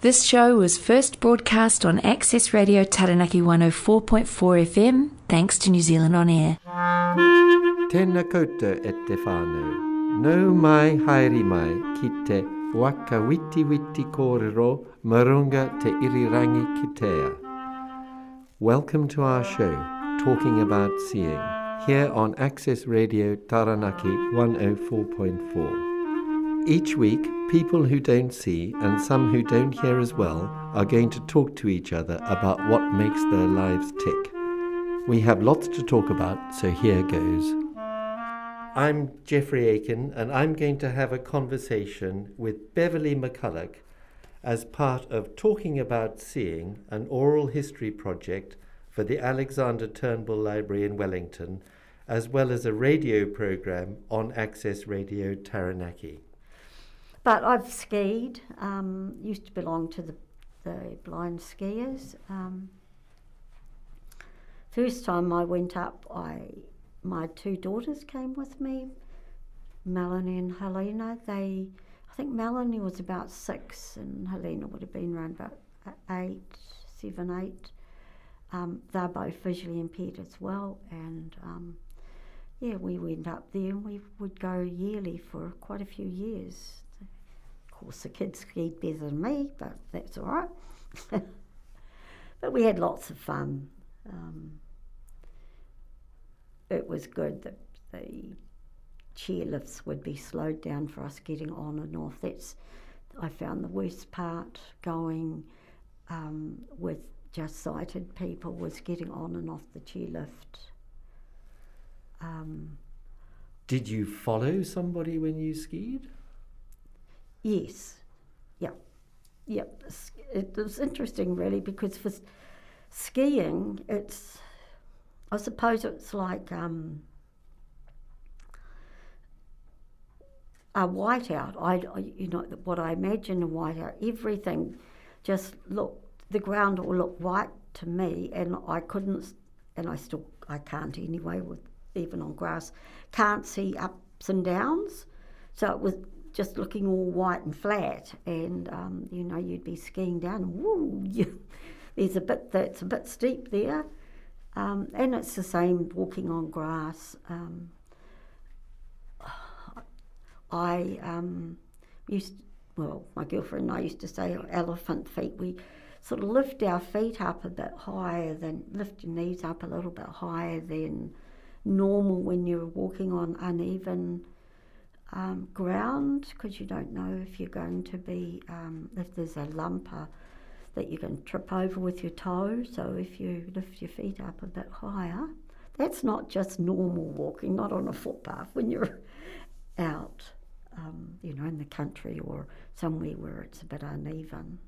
This show was first broadcast on Access Radio Taranaki 104.4 FM, thanks to New Zealand On Air. Tēnā koutou e te whānau. Nau mai haere mai ki te waka witi witi kōrero marunga te irirangi kitea. Welcome to our show, Talking About Seeing, here on Access Radio Taranaki 104.4. Each week, people who don't see and some who don't hear as well are going to talk to each other about what makes their lives tick. We have lots to talk about, so here goes. I'm Geoffrey Aiken, and I'm going to have a conversation with Beverly McCulloch as part of Talking About Seeing, an oral history project for the Alexander Turnbull Library in Wellington, as well as a radio program on Access Radio Taranaki. But I've skied. Um, used to belong to the the blind skiers. Um, first time I went up, I my two daughters came with me, Melanie and Helena. They, I think Melanie was about six, and Helena would have been around about eight, seven, eight. Um, they're both visually impaired as well, and um, yeah, we went up there and we would go yearly for quite a few years course, the kids skied better than me, but that's all right. but we had lots of fun. Um, it was good that the chairlifts would be slowed down for us getting on and off. That's I found the worst part going um, with just sighted people was getting on and off the chairlift. Um, Did you follow somebody when you skied? Yes. Yeah. Yeah. It was interesting, really, because for skiing, it's, I suppose it's like um, a whiteout. I, you know, what I imagine a whiteout, everything just looked, the ground all looked white to me, and I couldn't, and I still, I can't anyway, with even on grass, can't see ups and downs. So it was just looking all white and flat, and um, you know you'd be skiing down. And woo, you, there's a bit that's a bit steep there, um, and it's the same walking on grass. Um, I um, used, well, my girlfriend and I used to say elephant feet. We sort of lift our feet up a bit higher than lift your knees up a little bit higher than normal when you're walking on uneven um, ground because you don't know if you're going to be, um, if there's a lumper that you can trip over with your toe. So if you lift your feet up a bit higher, that's not just normal walking, not on a footpath when you're out, um, you know, in the country or somewhere where it's a bit uneven.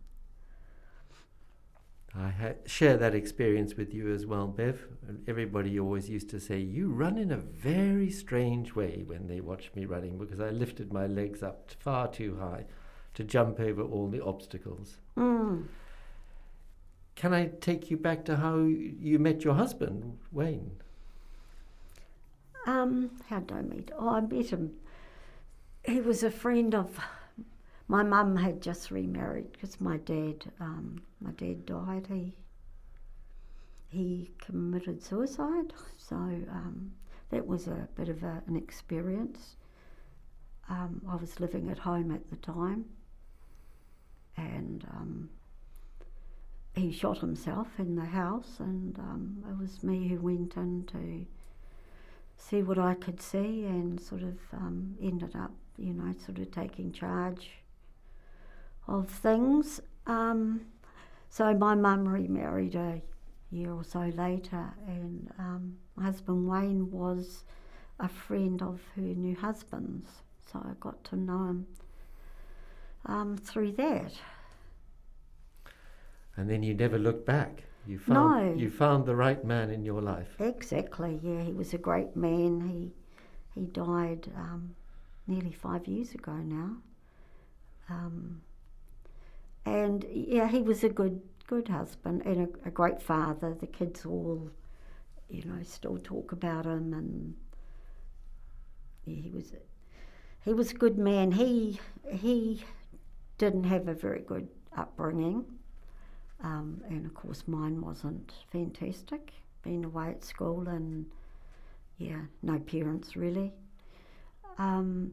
I ha- share that experience with you as well, Bev. Everybody always used to say, You run in a very strange way when they watch me running because I lifted my legs up far too high to jump over all the obstacles. Mm. Can I take you back to how you met your husband, Wayne? Um, how did I meet? Oh, I met him. He was a friend of my mum had just remarried because my dad, um, my dad died. He he committed suicide, so um, that was a bit of a, an experience. Um, I was living at home at the time, and um, he shot himself in the house, and um, it was me who went in to see what I could see, and sort of um, ended up, you know, sort of taking charge of things. Um, so my mum remarried a year or so later, and um, my husband Wayne was a friend of her new husband's. So I got to know him um, through that. And then you never looked back. You found, no. You found the right man in your life. Exactly. Yeah, he was a great man. He he died um, nearly five years ago now. Um, and yeah, he was a good good husband and a, a, great father. The kids all, you know, still talk about him, and yeah, he was he was a good man. He he didn't have a very good upbringing. Um, and of course, mine wasn't fantastic, being away at school and, yeah, no parents really. Um,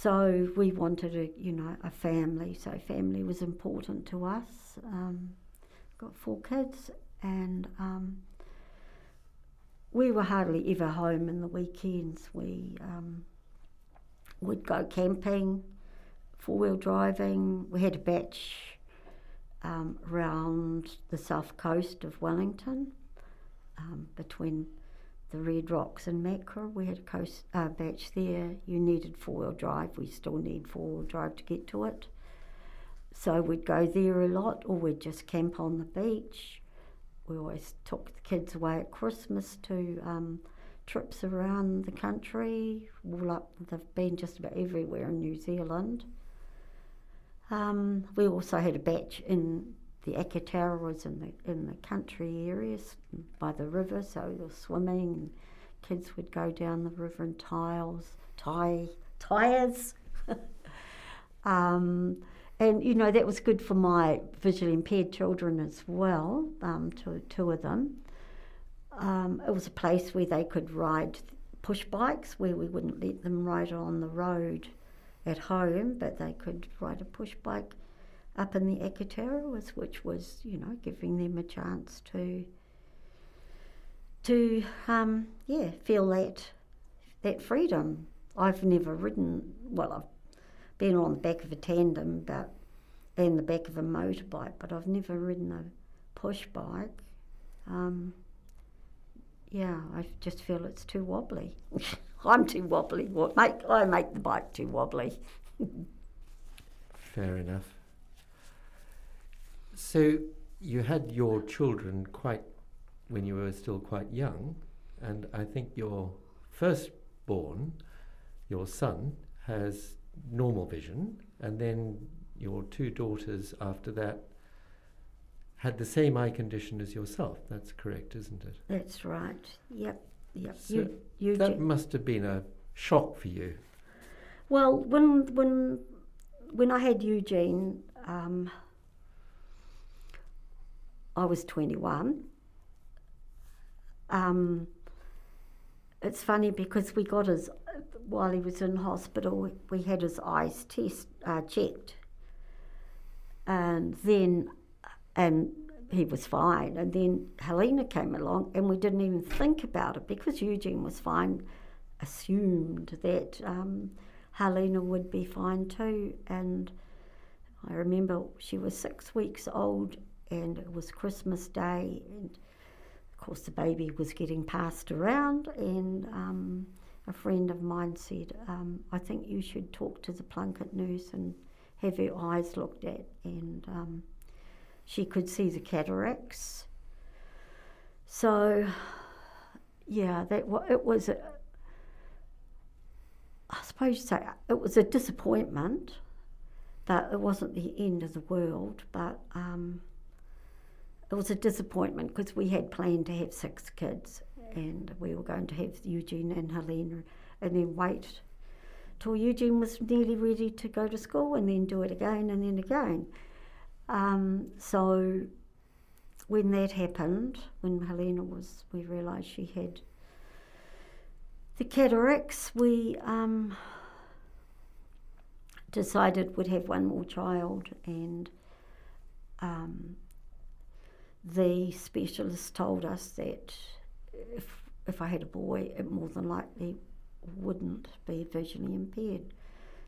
so we wanted a, you know, a family. So family was important to us. Um, got four kids, and um, we were hardly ever home in the weekends. We um, would go camping, four wheel driving. We had a bach um, around the south coast of Wellington, um, between the Red Rocks and Makara. We had a coast uh, bach there. You needed four wheel drive. We still need four wheel drive to get to it. So we'd go there a lot, or we'd just camp on the beach. We always took the kids away at Christmas to um, trips around the country. All up, they've been just about everywhere in New Zealand. Um, we also had a bach in the Akatara in the in the country areas by the river, so were swimming. Kids would go down the river in tiles, tie tires. um, and you know that was good for my visually impaired children as well. Um, two, two of them. Um, it was a place where they could ride push bikes, where we wouldn't let them ride on the road at home, but they could ride a push bike up in the Ekatera, which was you know giving them a chance to to um, yeah feel that that freedom. I've never ridden well. I've been on the back of a tandem, but and the back of a motorbike, but I've never ridden a push bike. Um, yeah, I just feel it's too wobbly. I'm too wobbly. What make I make the bike too wobbly? Fair enough. So you had your children quite when you were still quite young, and I think your firstborn, your son, has normal vision, and then your two daughters after that had the same eye condition as yourself. That's correct, isn't it? That's right. Yep, yep. So you, you that must have been a shock for you. well, when when when I had Eugene, um, I was twenty one. Um, it's funny because we got his while he was in hospital. We had his eyes test uh, checked, and then and he was fine. And then Helena came along, and we didn't even think about it because Eugene was fine. Assumed that um, Helena would be fine too, and I remember she was six weeks old, and it was Christmas Day, and of course the baby was getting passed around, and um, a friend of mine said, um, "I think you should talk to the Plunkett nurse and have her eyes looked at," and um, she could see the cataracts. So, yeah, that it was. A, I suppose you'd say it was a disappointment, but it wasn't the end of the world. But um, it was a disappointment because we had planned to have six kids, and we were going to have Eugene and Helena, and then wait till Eugene was nearly ready to go to school, and then do it again and then again. Um, so when that happened, when Helena was, we realised she had the cataracts, we um, decided we'd have one more child, and um, the specialist told us that if if I had a boy, it more than likely wouldn't be visually impaired.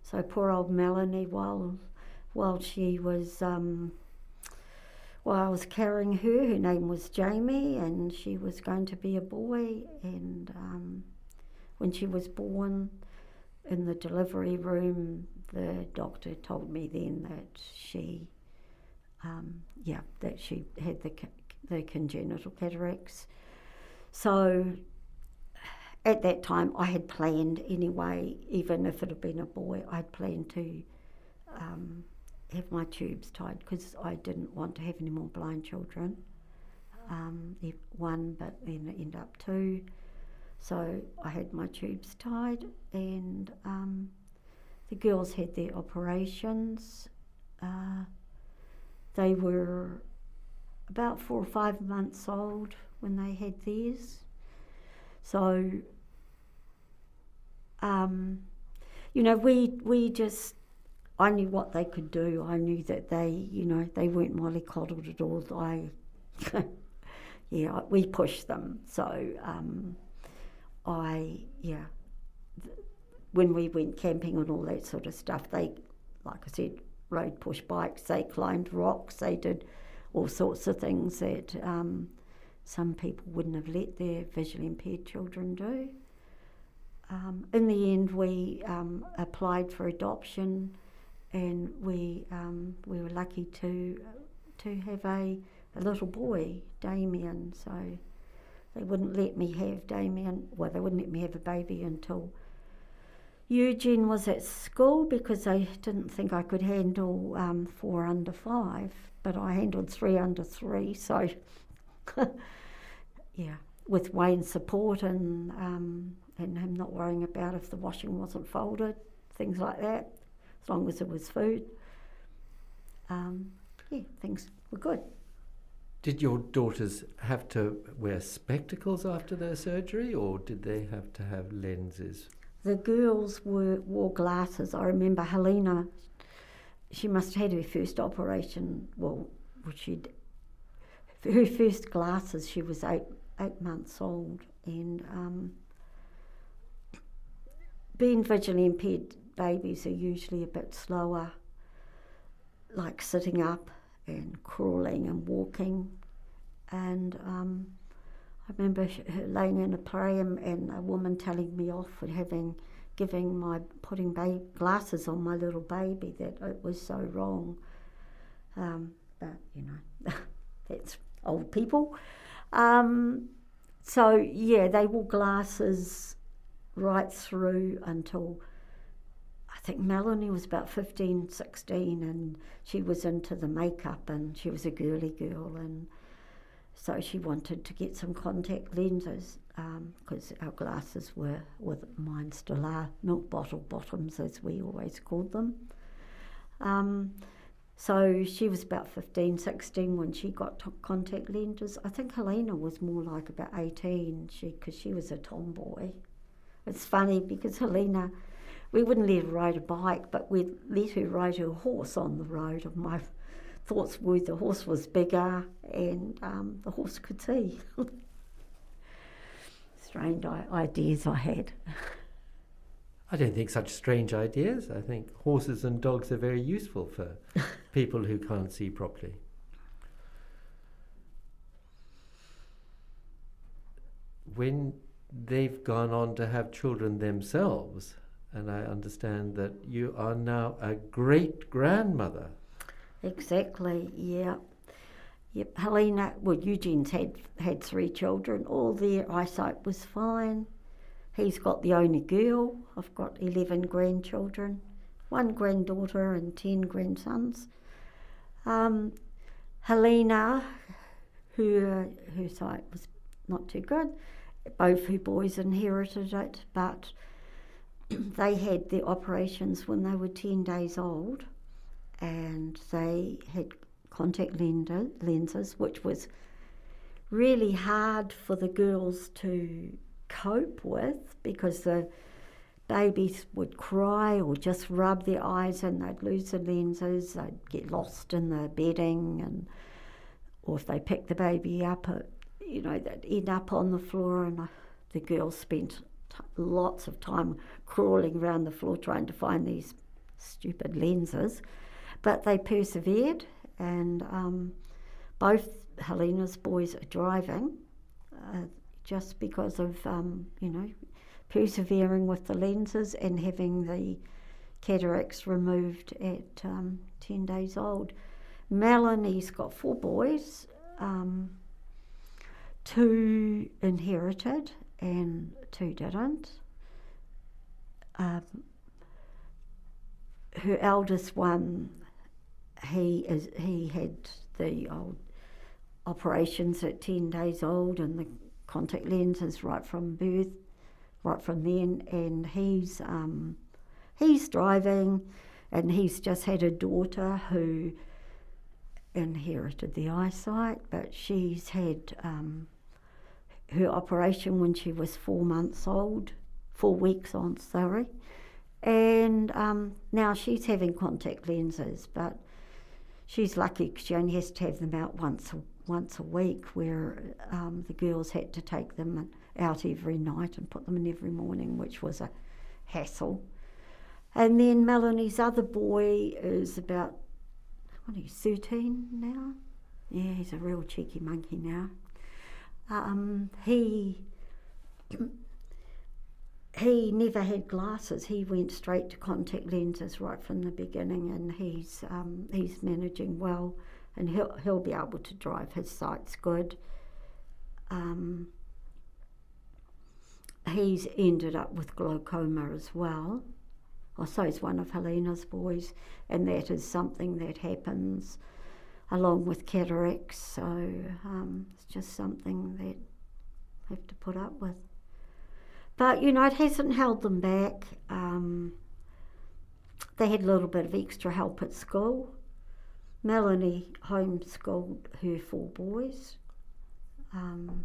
So poor old Melanie, while while she was um, while I was carrying her, her name was Jamie, and she was going to be a boy. And um, when she was born in the delivery room, the doctor told me then that she, um, yeah, that she had the the congenital cataracts. So at that time, I had planned anyway, even if it had been a boy, I'd planned to um, have my tubes tied because I didn't want to have any more blind children. Um, one, but then end up two. So I had my tubes tied, and um, the girls had their operations. Uh, they were about four or five months old when they had theirs. So, um, you know, we we just I knew what they could do. I knew that they, you know, they weren't mollycoddled at all. I, yeah, we pushed them. So, um, I, yeah, when we went camping and all that sort of stuff, they, like I said, rode push bikes. They climbed rocks. They did all sorts of things that um, some people wouldn't have let their visually impaired children do. Um, in the end, we um, applied for adoption, and we um, we were lucky to to have a, a little boy, Damien. So they wouldn't let me have Damien. Well, they wouldn't let me have a baby until Eugene was at school because I didn't think I could handle um, four under five, but I handled three under three. So yeah, with Wayne's support and um, and him not worrying about if the washing wasn't folded, things like that, as long as it was food. Um, yeah, things were good. Did your daughters have to wear spectacles after their surgery, or did they have to have lenses? The girls were wore glasses. I remember Helena. She must have had her first operation. Well, she'd her first glasses. She was eight eight months old, and um, being visually impaired babies are usually a bit slower, like sitting up and crawling and walking. And um, I remember laying in a pram and a woman telling me off for having, giving my, putting ba- glasses on my little baby that it was so wrong. Um, but, you know, that's old people. Um, so, yeah, they wore glasses right through until I think Melanie was about 15, 16, and she was into the makeup and she was a girly girl. And so she wanted to get some contact lenses because our glasses were, with mine still are, milk bottle bottoms, as we always called them. Um, so she was about 15, 16 when she got contact lenses. I think Helena was more like about 18 because she, was a tomboy. It's funny because Helena, we wouldn't let her ride a bike, but we'd let her ride her horse on the road. And my thoughts were the horse was bigger and um, the horse could see. Strange i- ideas I had. I don't think such strange ideas. I think horses and dogs are very useful for people who can't see properly. When they've gone on to have children themselves, and I understand that you are now a great grandmother. Exactly, yeah. Yep, Helena, well, Eugene's had, had three children. All their eyesight was fine. He's got the only girl. I've got 11 grandchildren, one granddaughter, and 10 grandsons. Um, Helena, her, her sight was not too good. Both her boys inherited it, but they had their operations when they were 10 days old and they had contact lens- lenses, which was really hard for the girls to cope with because the babies would cry or just rub their eyes and they'd lose the lenses, they'd get lost in the bedding, and or if they picked the baby up, you know, they'd end up on the floor, and the girls spent t- lots of time crawling around the floor trying to find these stupid lenses. But they persevered, and um, both Helena's boys are driving uh, just because of, um, you know, persevering with the lenses and having the cataracts removed at um, 10 days old. Melanie's got four boys, um, two inherited and two didn't. Um, her eldest one, he is he had the old operations at ten days old and the contact lenses right from birth, right from then, and he's um, he's driving, and he's just had a daughter who inherited the eyesight, but she's had um, her operation when she was four months old, four weeks on, sorry. And um, now she's having contact lenses, but she's lucky because she only has to have them out once a, once a week, where um, the girls had to take them out every night and put them in every morning, which was a hassle. And then Melanie's other boy is about, what are you, 13 now? Yeah, he's a real cheeky monkey now. Um, he he never had glasses. He went straight to contact lenses right from the beginning, and he's um, he's managing well, and he'll he'll be able to drive. His sight's good. Um, he's ended up with glaucoma as well. Or so is one of Helena's boys, and that is something that happens along with cataracts. So um, it's just something that I have to put up with. But you know, it hasn't held them back. Um, they had a little bit of extra help at school. Melanie homeschooled her four boys. Um,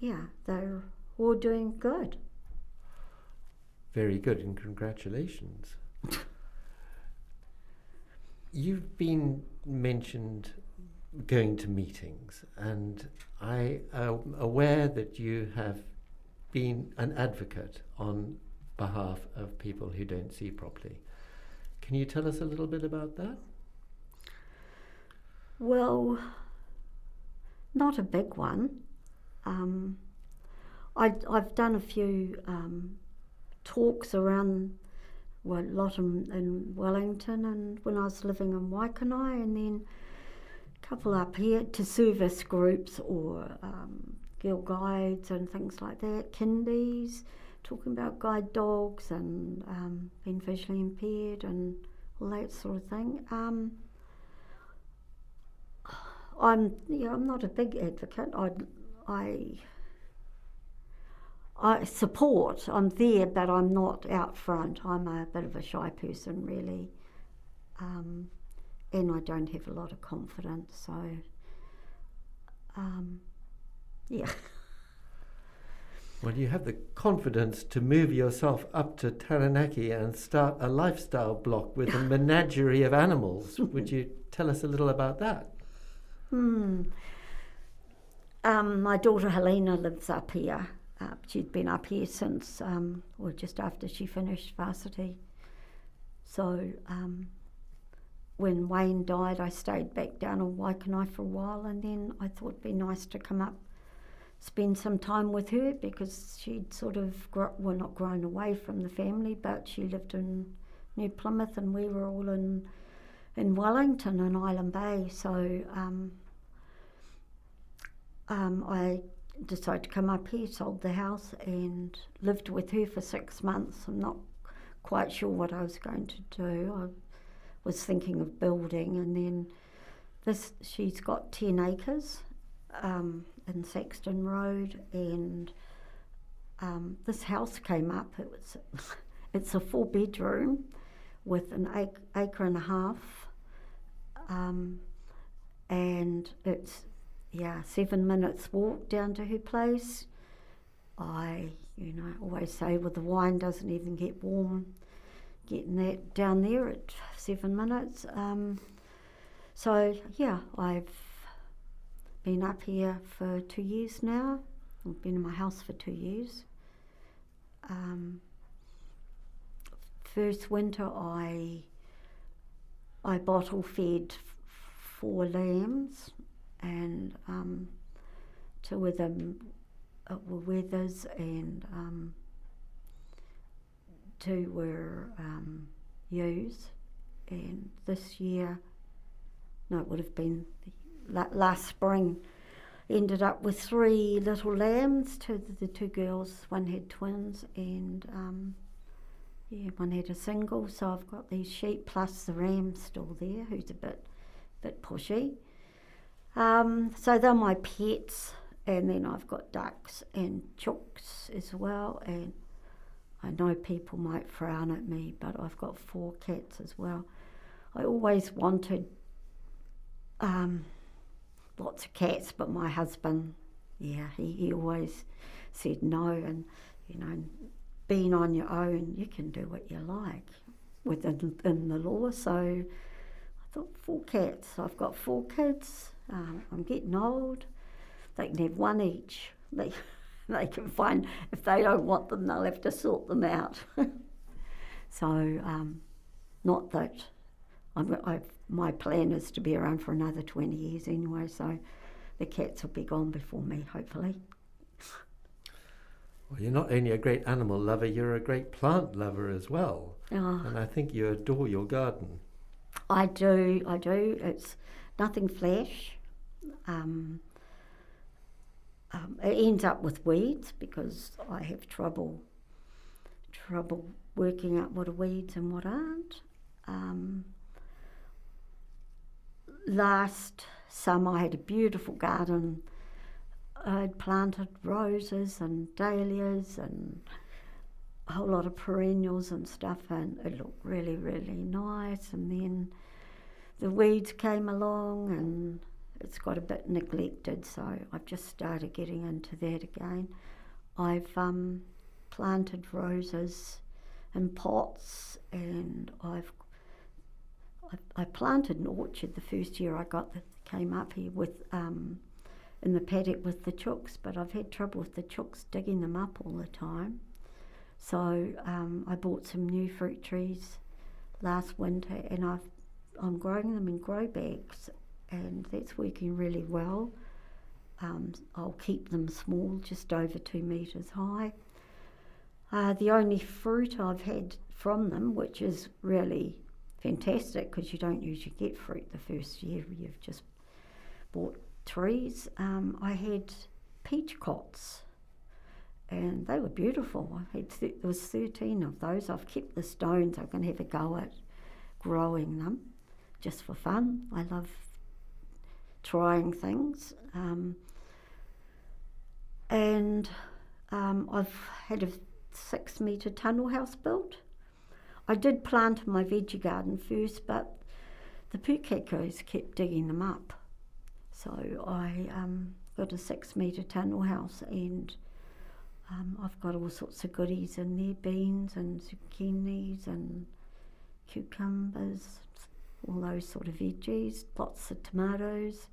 yeah, they're all doing good. Very good, and congratulations. You've been mentioned going to meetings, and I am aware that you have been an advocate on behalf of people who don't see properly. Can you tell us a little bit about that? Well, not a big one. Um, I, I've done a few um, talks around well, a lot in, in, Wellington and when I was living in Waikanae and then a couple up here to service groups or um, girl guides and things like that, kindies, talking about guide dogs and um, being visually impaired and all that sort of thing. Um, I'm, yeah, I'm not a big advocate. I, I I support, I'm there, but I'm not out front. I'm a bit of a shy person, really. Um, and I don't have a lot of confidence, so um, yeah. Well, you have the confidence to move yourself up to Taranaki and start a lifestyle block with a menagerie of animals. Would you tell us a little about that? Hmm. Um, my daughter Helena lives up here, uh, she'd been up here since, um, well, just after she finished varsity. So um, when Wayne died, I stayed back down in Waikanae for a while, and then I thought it'd be nice to come up, spend some time with her because she'd sort of, gro- well, not grown away from the family, but she lived in New Plymouth, and we were all in in Wellington and Island Bay. So um, um, I decided to come up here, sold the house, and lived with her for six months. I'm not quite sure what I was going to do. I was thinking of building, and then this she's got ten acres um, in Saxton Road, and um, this house came up. It was it's a four bedroom with an acre, acre and a half, um, and it's yeah, seven minutes walk down to her place. I, you know, always say, well, the wine doesn't even get warm getting that down there at seven minutes. Um, so, yeah, I've been up here for two years now. I've been in my house for two years. Um, first winter, I I bottle fed four lambs and um, two of them uh, were wethers and um, two were um, ewes. And this year, no, it would have been the, last spring, ended up with three little lambs. Two the two girls, one had twins, and um, yeah, one had a single. So I've got these sheep plus the ram still there, who's a bit bit pushy. Um, so they're my pets, and then I've got ducks and chooks as well. And I know people might frown at me, but I've got four cats as well. I always wanted um, lots of cats, but my husband, yeah, he, he always said no. And, you know, being on your own, you can do what you like within in the law. So I thought, four cats. I've got four kids. Um, I'm getting old. They can have one each. They, they can find, if they don't want them, they'll have to sort them out. so, um, not that I've, my plan is to be around for another 20 years anyway, so the cats will be gone before me, hopefully. Well, you're not only a great animal lover, you're a great plant lover as well. Oh, And I think you adore your garden. I do, I do. It's nothing flash. Um, um, it ends up with weeds because I have trouble trouble working out what are weeds and what aren't. Um, last summer, I had a beautiful garden. I'd planted roses and dahlias and a whole lot of perennials and stuff, and it looked really, really nice. And then the weeds came along, and it's got a bit neglected, so I've just started getting into that again. I've um, planted roses in pots, and I've I, planted an orchard the first year I got the, came up here with um, in the paddock with the chooks, but I've had trouble with the chooks digging them up all the time. So um, I bought some new fruit trees last winter, and I've I'm growing them in grow bags, and that's working really well. Um, I'll keep them small, just over two metres high. Uh, the only fruit I've had from them, which is really fantastic because you don't usually get fruit the first year you've just bought trees, um, I had peach cots and they were beautiful. I had th- there was 13 of those. I've kept the stones. I'm going to have a go at growing them just for fun. I love trying things. Um, and um, I've had a six metre tunnel house built. I did plant my veggie garden first, but the pukekos kept digging them up. So I um, got a six metre tunnel house and um, I've got all sorts of goodies in there beans and zucchinis and cucumbers, all those sort of veggies, lots of tomatoes,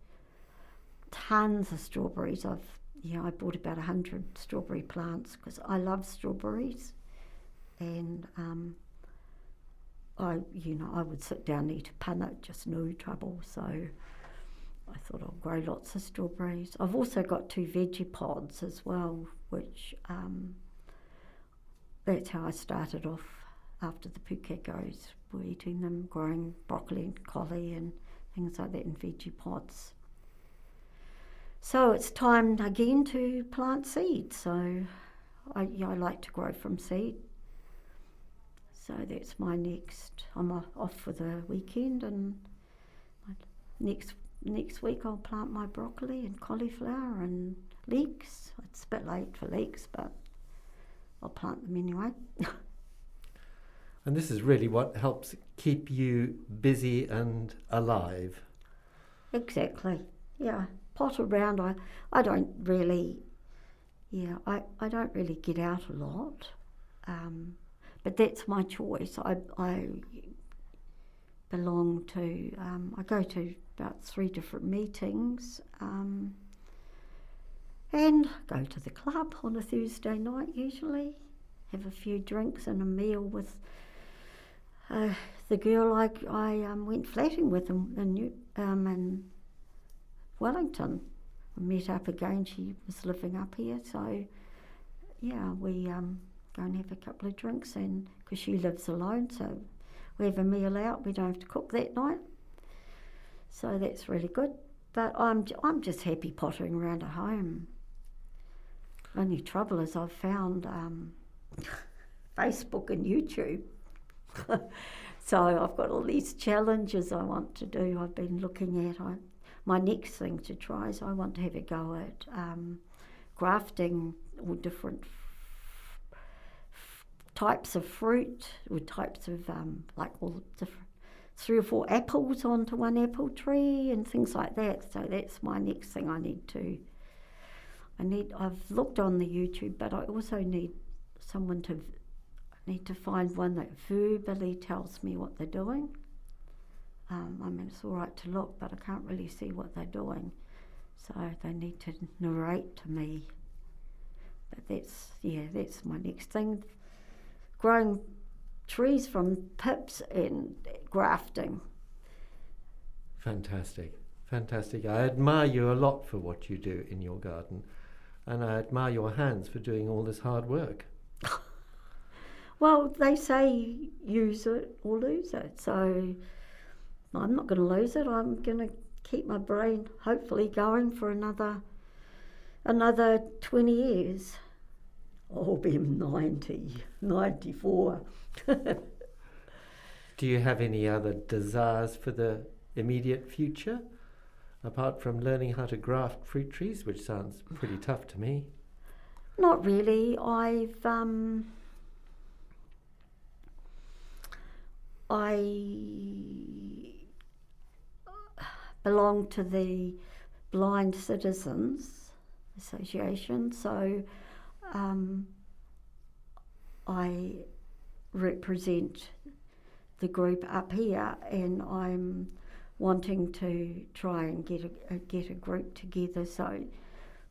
tons of strawberries. I've yeah, I bought about a hundred strawberry plants because I love strawberries, and um, I you know I would sit down eat a punnet, just no trouble. So I thought I'll grow lots of strawberries. I've also got two veggie pods as well, which um, that's how I started off after the pukekos. We're eating them, growing broccoli and collie and things like that in veggie pods. So it's time again to plant seed. So I, yeah, I like to grow from seed. So that's my next. I'm off for the weekend, and my next next week I'll plant my broccoli and cauliflower and leeks. It's a bit late for leeks, but I'll plant them anyway. And this is really what helps keep you busy and alive. exactly. Yeah. Pot around. I I don't really. Yeah. I I don't really get out a lot. Um, but that's my choice. I I belong to. Um, I go to about three different meetings. Um, and go to the club on a Thursday night usually, have a few drinks and a meal with uh, the girl I, I um, went flatting with in, in, um, in Wellington. We met up again, she was living up here, so yeah, we um, go and have a couple of drinks and because she lives alone, so we have a meal out, we don't have to cook that night. So that's really good. But I'm, I'm just happy pottering around at home. Only trouble is I've found um, Facebook and YouTube. so I've got all these challenges I want to do. I've been looking at. I, my next thing to try is I want to have a go at um, grafting all different types of fruit or types of um, like all different three or four apples onto one apple tree and things like that. So that's my next thing I need to. I need. I've looked on the YouTube, but I also need someone to. I need to find one that verbally tells me what they're doing. Um, I mean, it's all right to look, but I can't really see what they're doing. So they need to narrate to me. But that's yeah, that's my next thing. Growing trees from pips and grafting. Fantastic, fantastic. I admire you a lot for what you do in your garden, and I admire your hands for doing all this hard work. well, they say use it or lose it, so I'm not going to lose it. I'm going to keep my brain hopefully going for another another 20 years. I'll be 90, 94. Do you have any other desires for the immediate future? Apart from learning how to graft fruit trees, which sounds pretty tough to me. Not really. I've um, I belong to the Blind Citizens Association, so um, I represent the group up here, and I'm wanting to try and get a, a get a group together. So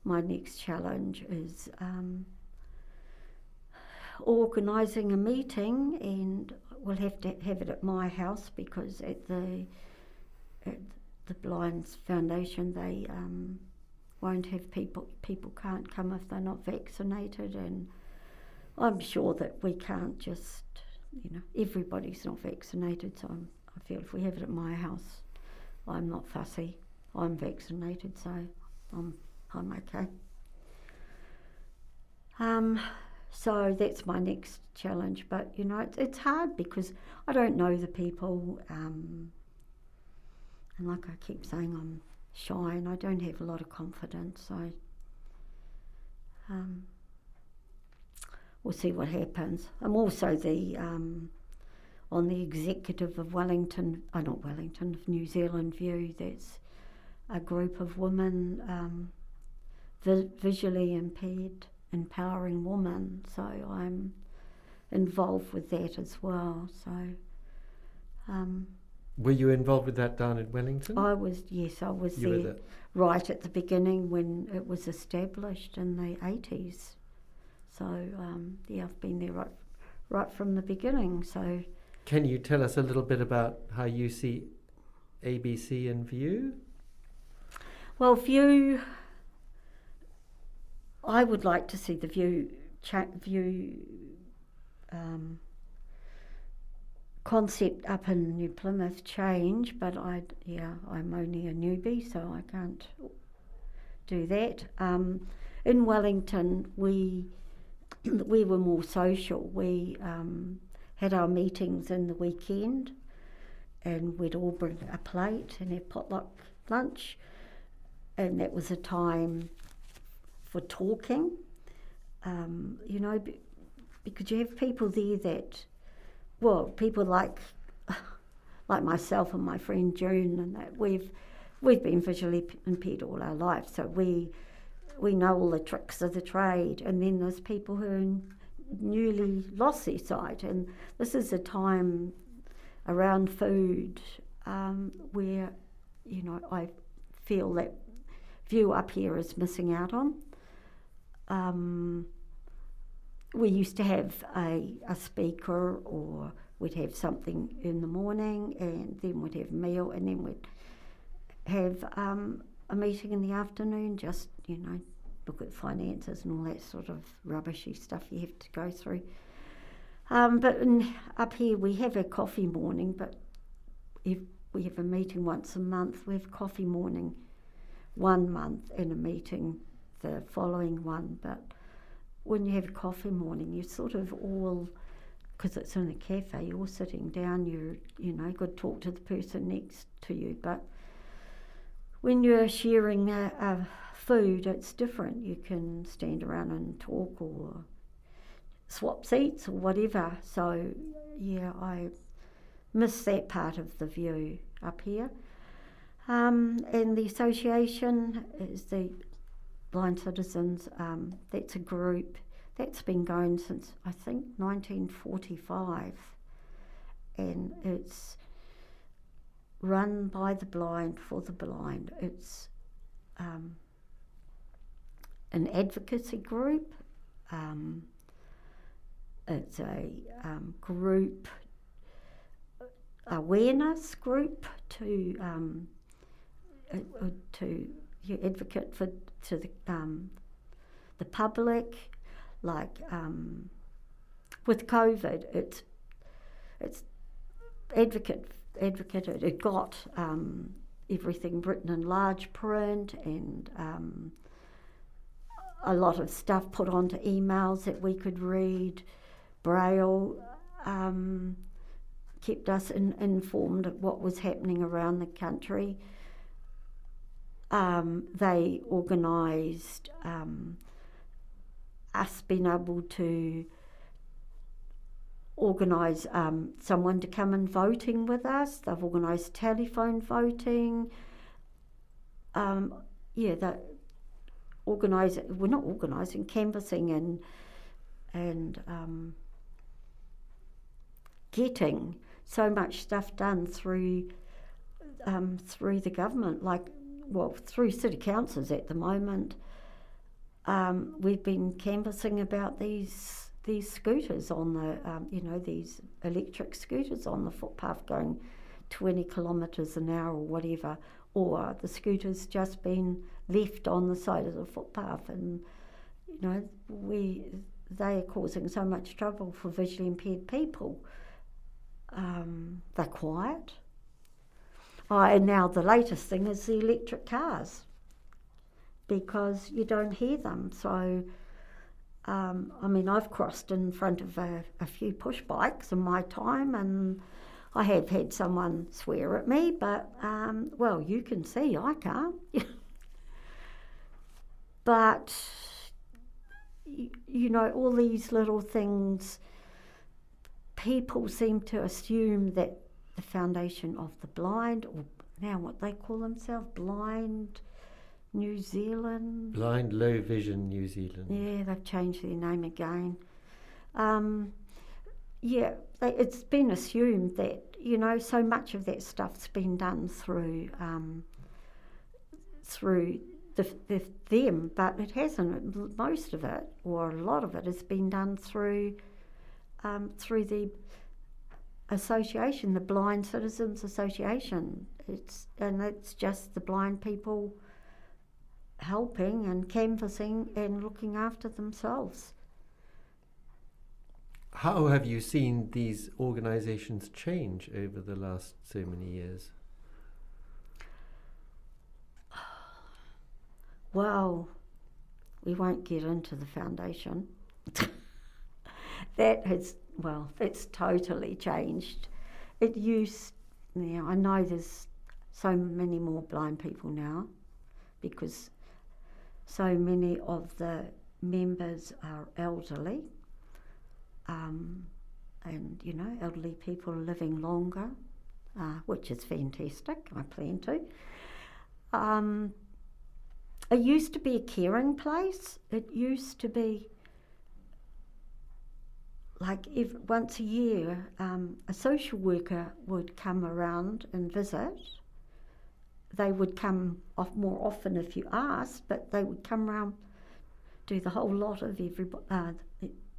my next challenge is um, organising a meeting, and we'll have to have it at my house because at the at the Blinds Foundation they um, won't have people people can't come if they're not vaccinated and I'm sure that we can't just, you know, everybody's not vaccinated, so I'm, I feel if we have it at my house, I'm not fussy. I'm vaccinated, so I'm, I'm okay. Um, so that's my next challenge, but you know, it's, it's hard because I don't know the people, um, and like I keep saying, I'm shy and I don't have a lot of confidence, so. Um, we'll see what happens. I'm also the um, on the executive of Wellington, oh not Wellington, of New Zealand View. That's a group of women um, vi- visually impaired, empowering women. So I'm involved with that as well. So. Um, were you involved with that down in Wellington? I was, yes, I was there, there right at the beginning when it was established in the 80s. So um, yeah, I've been there right, right from the beginning. So can you tell us a little bit about how you see ABC and View? Well, View. I would like to see the View cha- View um, concept up in New Plymouth change, but I yeah I'm only a newbie, so I can't do that. Um, in Wellington, we we were more social. We um, had our meetings in the weekend and we'd all bring a plate and have potluck lunch. And that was a time for talking. Um, you know, because you have people there that, well, people like like myself and my friend June, and that we've we've been visually impaired all our life, so we we know all the tricks of the trade, and then there's people who are newly lost their sight, and this is a time around food um, where you know I feel that view up here is missing out on. Um, we used to have a, a speaker or we'd have something in the morning and then we'd have a meal and then we'd have um, a meeting in the afternoon, just, you know, look at finances and all that sort of rubbishy stuff you have to go through. Um, but in, up here we have a coffee morning, but if we have a meeting once a month, we have coffee morning one month and a meeting the following one. But when you have a coffee morning, you sort of all, because it's in a cafe, you're sitting down, you're, you know, to talk to the person next to you. But when you're sharing food, it's different. You can stand around and talk or swap seats or whatever. So, yeah, I miss that part of the view up here. Um, and the association is the Blind Citizens. Um, that's a group that's been going since I think 1945, and it's run by the blind for the blind. It's um, an advocacy group. Um, it's a um, group awareness group to um, uh, uh, to you advocate for to the um, the public, like um, with COVID, it's it's advocate advocated. It got um, everything written in large print and um, a lot of stuff put onto emails that we could read. Braille um, kept us in, informed of what was happening around the country. Um, they organised um, us being able to organise um, someone to come and voting with us. They've organised telephone voting. Um, yeah, that organise. We're not organising canvassing and and um, getting so much stuff done through um, through the government, like well through city councils at the moment. Um, we've been canvassing about these these scooters on the, um, you know, these electric scooters on the footpath going 20 kilometres an hour or whatever, or the scooters just been left on the side of the footpath, and you know, we they are causing so much trouble for visually impaired people. Um, they're quiet. Oh, and now the latest thing is the electric cars because you don't hear them. So um, I mean, I've crossed in front of a, a, few push bikes in my time, and I have had someone swear at me, but um, well, you can see I can't. but you know, all these little things, people seem to assume that the foundation of the blind, or now what they call themselves, blind New Zealand. Blind Low Vision New Zealand. Yeah, they've changed their name again. Um, yeah, they, it's been assumed that you know so much of that stuff's been done through um, through the, the, them, but it hasn't. Most of it, or a lot of it, has been done through um, through the association, the Blind Citizens Association. It's and it's just the blind people helping and canvassing and looking after themselves. How have you seen these organisations change over the last so many years? Well, we won't get into the foundation. that has, well, it's totally changed. It used, yeah, I know there's so many more blind people now because so many of the members are elderly, um, and you know, elderly people are living longer, uh, which is fantastic. I plan to. Um, it used to be a caring place. It used to be like if once a year, um, a social worker would come around and visit they would come off more often if you asked, but they would come around, do the whole lot of everybody. Uh,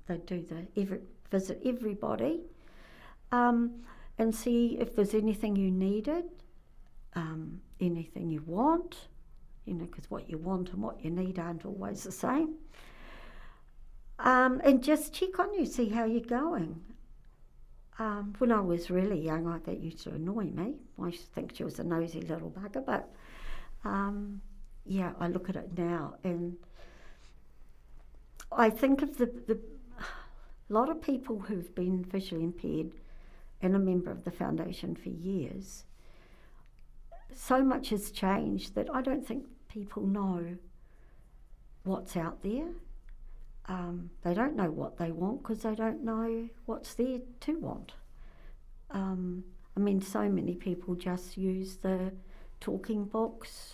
they do the every, visit everybody, um, and see if there's anything you needed, um, anything you want, you know, because what you want and what you need aren't always the same. Um, and just check on you, see how you're going. Um, when I was really young, I, that used to annoy me. I used to think she was a nosy little bugger, but um, yeah, I look at it now and I think of the, the lot of people who've been visually impaired and a member of the foundation for years. So much has changed that I don't think people know what's out there um, they don't know what they want because they don't know what's there to want. Um, I mean, so many people just use the talking box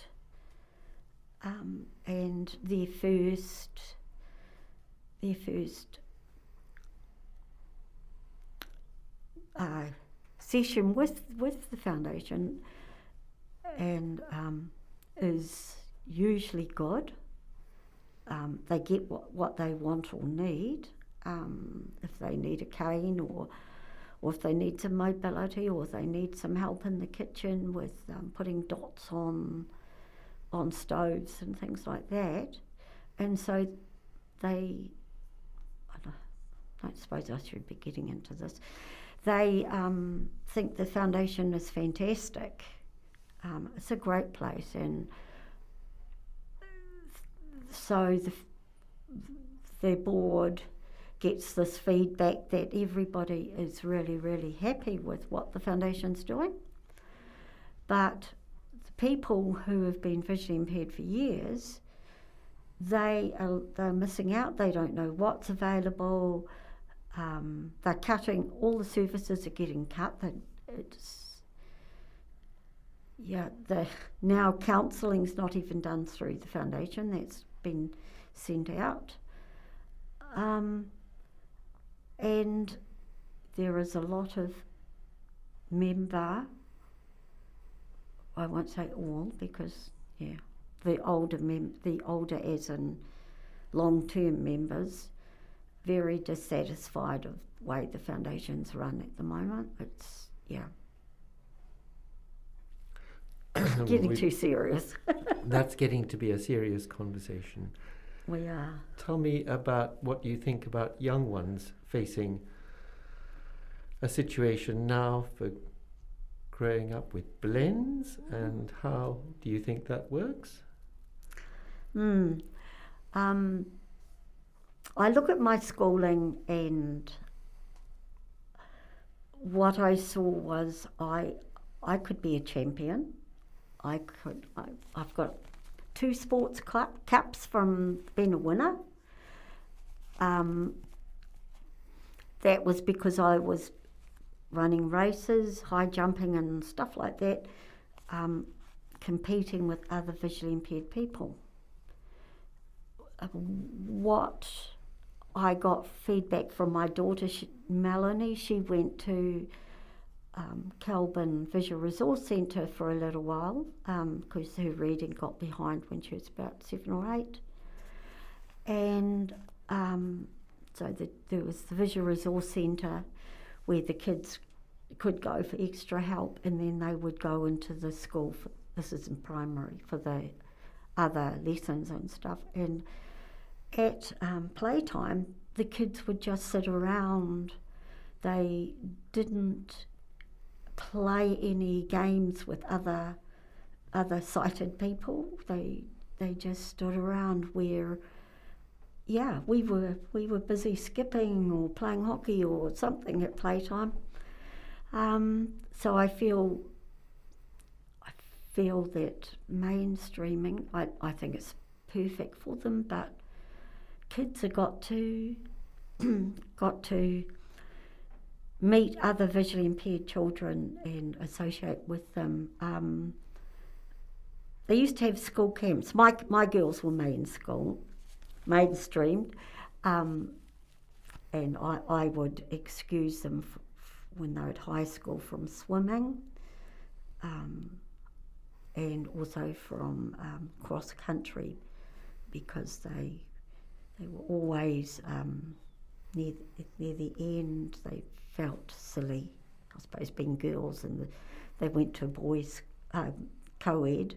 um, and their first, their first uh, session with with the foundation, and um, is usually good. Um, they get what, what they want or need. Um, if they need a cane or or if they need some mobility or they need some help in the kitchen with um, putting dots on on stoves and things like that. And so they, I don't, suppose I should be getting into this, they um, think the foundation is fantastic. Um, it's a great place and so the, their board gets this feedback that everybody is really, really happy with what the foundation's doing. But the people who have been visually impaired for years, they are they're missing out. They don't know what's available. Um, they're cutting all the services are getting cut. That it's yeah. The now counselling's not even done through the foundation. That's been sent out. Um, and there is a lot of member, I won't say all because, yeah, the older, mem- the older as in long term members, very dissatisfied of the way the foundation's run at the moment. It's, yeah. getting We- too serious. That's getting to be a serious conversation. we are. Tell me about what you think about young ones facing a situation now for growing up with blends and how do you think that works? Hmm. Um, I look at my schooling and what I saw was I I could be a champion. I could I, I've got two sports cla caps from being a winner. Um, that was because I was running races, high jumping, and stuff like that, um, competing with other visually impaired people. Uh, What I got feedback from my daughter, she, Melanie, she went to um, Visual Resource Centre for a little while because her reading got behind when she was about seven or eight. And um, so the, there was the Visual Resource Centre where the kids could go for extra help and then they would go into the school, for, this is in primary, for the other lessons and stuff. And at um, playtime, the kids would just sit around. They didn't play any games with other other sighted people. They they just stood around where yeah, we were we were busy skipping or playing hockey or something at playtime. Um, so I feel I feel that mainstreaming I, I think it's perfect for them, but kids have got to got to meet other visually impaired children and associate with them. Um, they used to have school camps. My my girls were main school, mainstreamed, um, and I, I would excuse them f- f- when they were at high school from swimming, um, and also from um, cross country, because they they were always um, near near the end. They felt silly, I suppose, being girls, and the, they went to boys um, co-ed.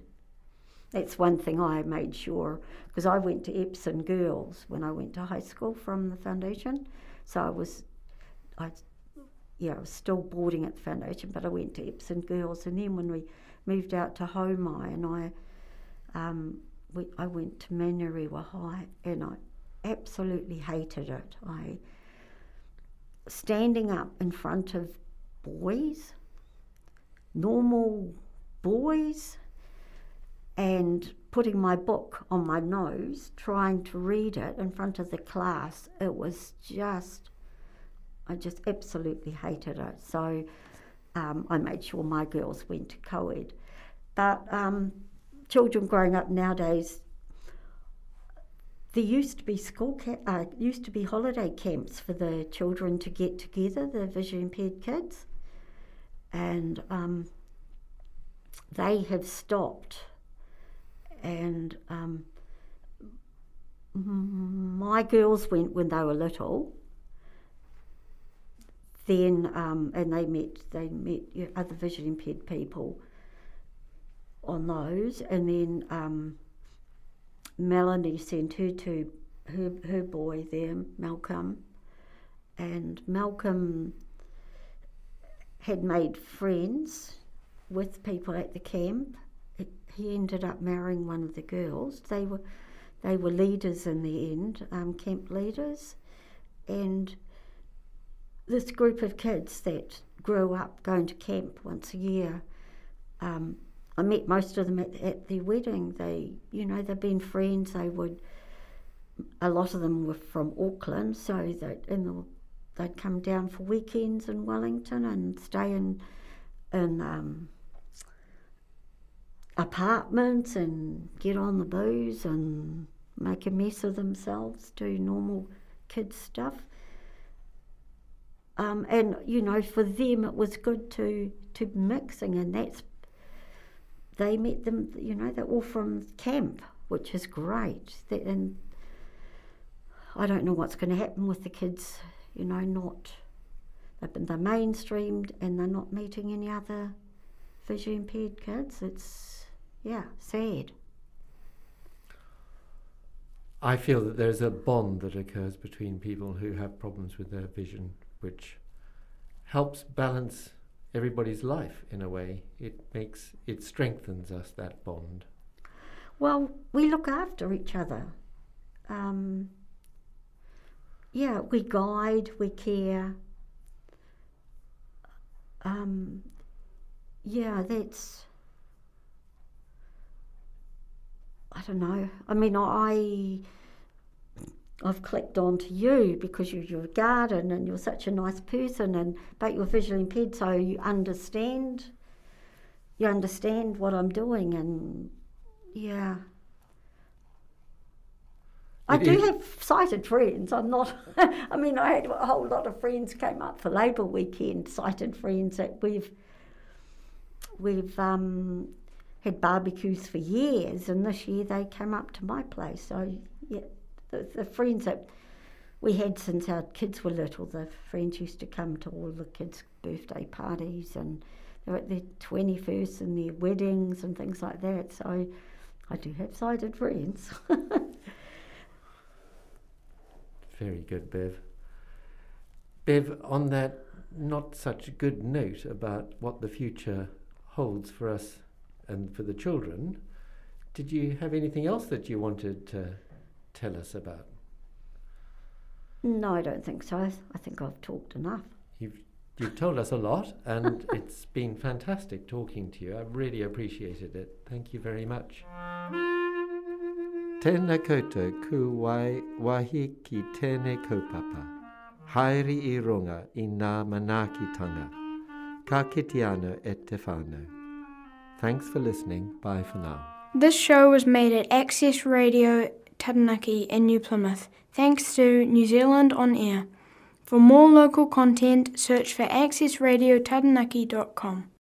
That's one thing I made sure because I went to Epsom Girls when I went to high school from the foundation. So I was, I, yeah, I was still boarding at the foundation, but I went to Epsom Girls, and then when we moved out to Homai, and I, um, we, I went to Manurewa High, and I absolutely hated it. I standing up in front of boys, normal boys, and putting my book on my nose, trying to read it in front of the class. It was just, I just absolutely hated it. So um, I made sure my girls went to co-ed. But um, children growing up nowadays, there used to be school ca- uh, used to be holiday camps for the children to get together, the visually impaired kids, and um, they have stopped. And um, my girls went when they were little. Then, um, and they met they met other visually impaired people on those, and then um, Melanie sent her to her her boy there, Malcolm, and Malcolm had made friends with people at the camp. he ended up marrying one of the girls. They were they were leaders in the end, um, camp leaders, and this group of kids that grew up going to camp once a year. Um, I met most of them at, at their wedding. They, you know, they've been friends. They would. A lot of them were from Auckland, so that in the, they'd come down for weekends in Wellington and stay in in um, apartments and get on the booze and make a mess of themselves, do normal kids stuff. Um, and you know, for them it was good to to mixing, and that's they met them. You know, they're all from camp, which is great. And I don't know what's going to happen with the kids. You know, not they've been they're mainstreamed, and they're not meeting any other visually impaired kids. It's yeah, sad. I feel that there's a bond that occurs between people who have problems with their vision, which helps balance everybody's life in a way. It makes it strengthens us that bond. Well, we look after each other. Um, yeah, we guide, we care. Um, yeah, that's. I don't know. I mean, I I've clicked on to you because you, you're a garden and you're such a nice person, and but you're visually impaired, so you understand. You understand what I'm doing, and yeah. I It do is- have sighted friends. I'm not. I mean, I had a whole lot of friends came up for Labour weekend. Sighted friends that we've we've um, had barbecues for years, and this year they came up to my place. So yeah, the, the friends that we had since our kids were little, the friends used to come to all the kids' birthday parties, and they were at their twenty first and their weddings and things like that. So I do have sighted friends. Very good, Bev. Bev, on that not such good note about what the future holds for us and for the children, did you have anything else that you wanted to tell us about? no, I don't think so. I think I've talked enough. You've you've told us a lot, and it's been fantastic talking to you. I've really appreciated it. Thank you very much. Tēnā koutou ku wai wahi ki tēnei kaupapa. Haere i runga i ngā manaakitanga. Ka kite anō e te whānau. Thanks for listening. Bye for now. This show was made at Access Radio Taranaki in New Plymouth, thanks to New Zealand On Air. For more local content, search for accessradiotaranaki.com.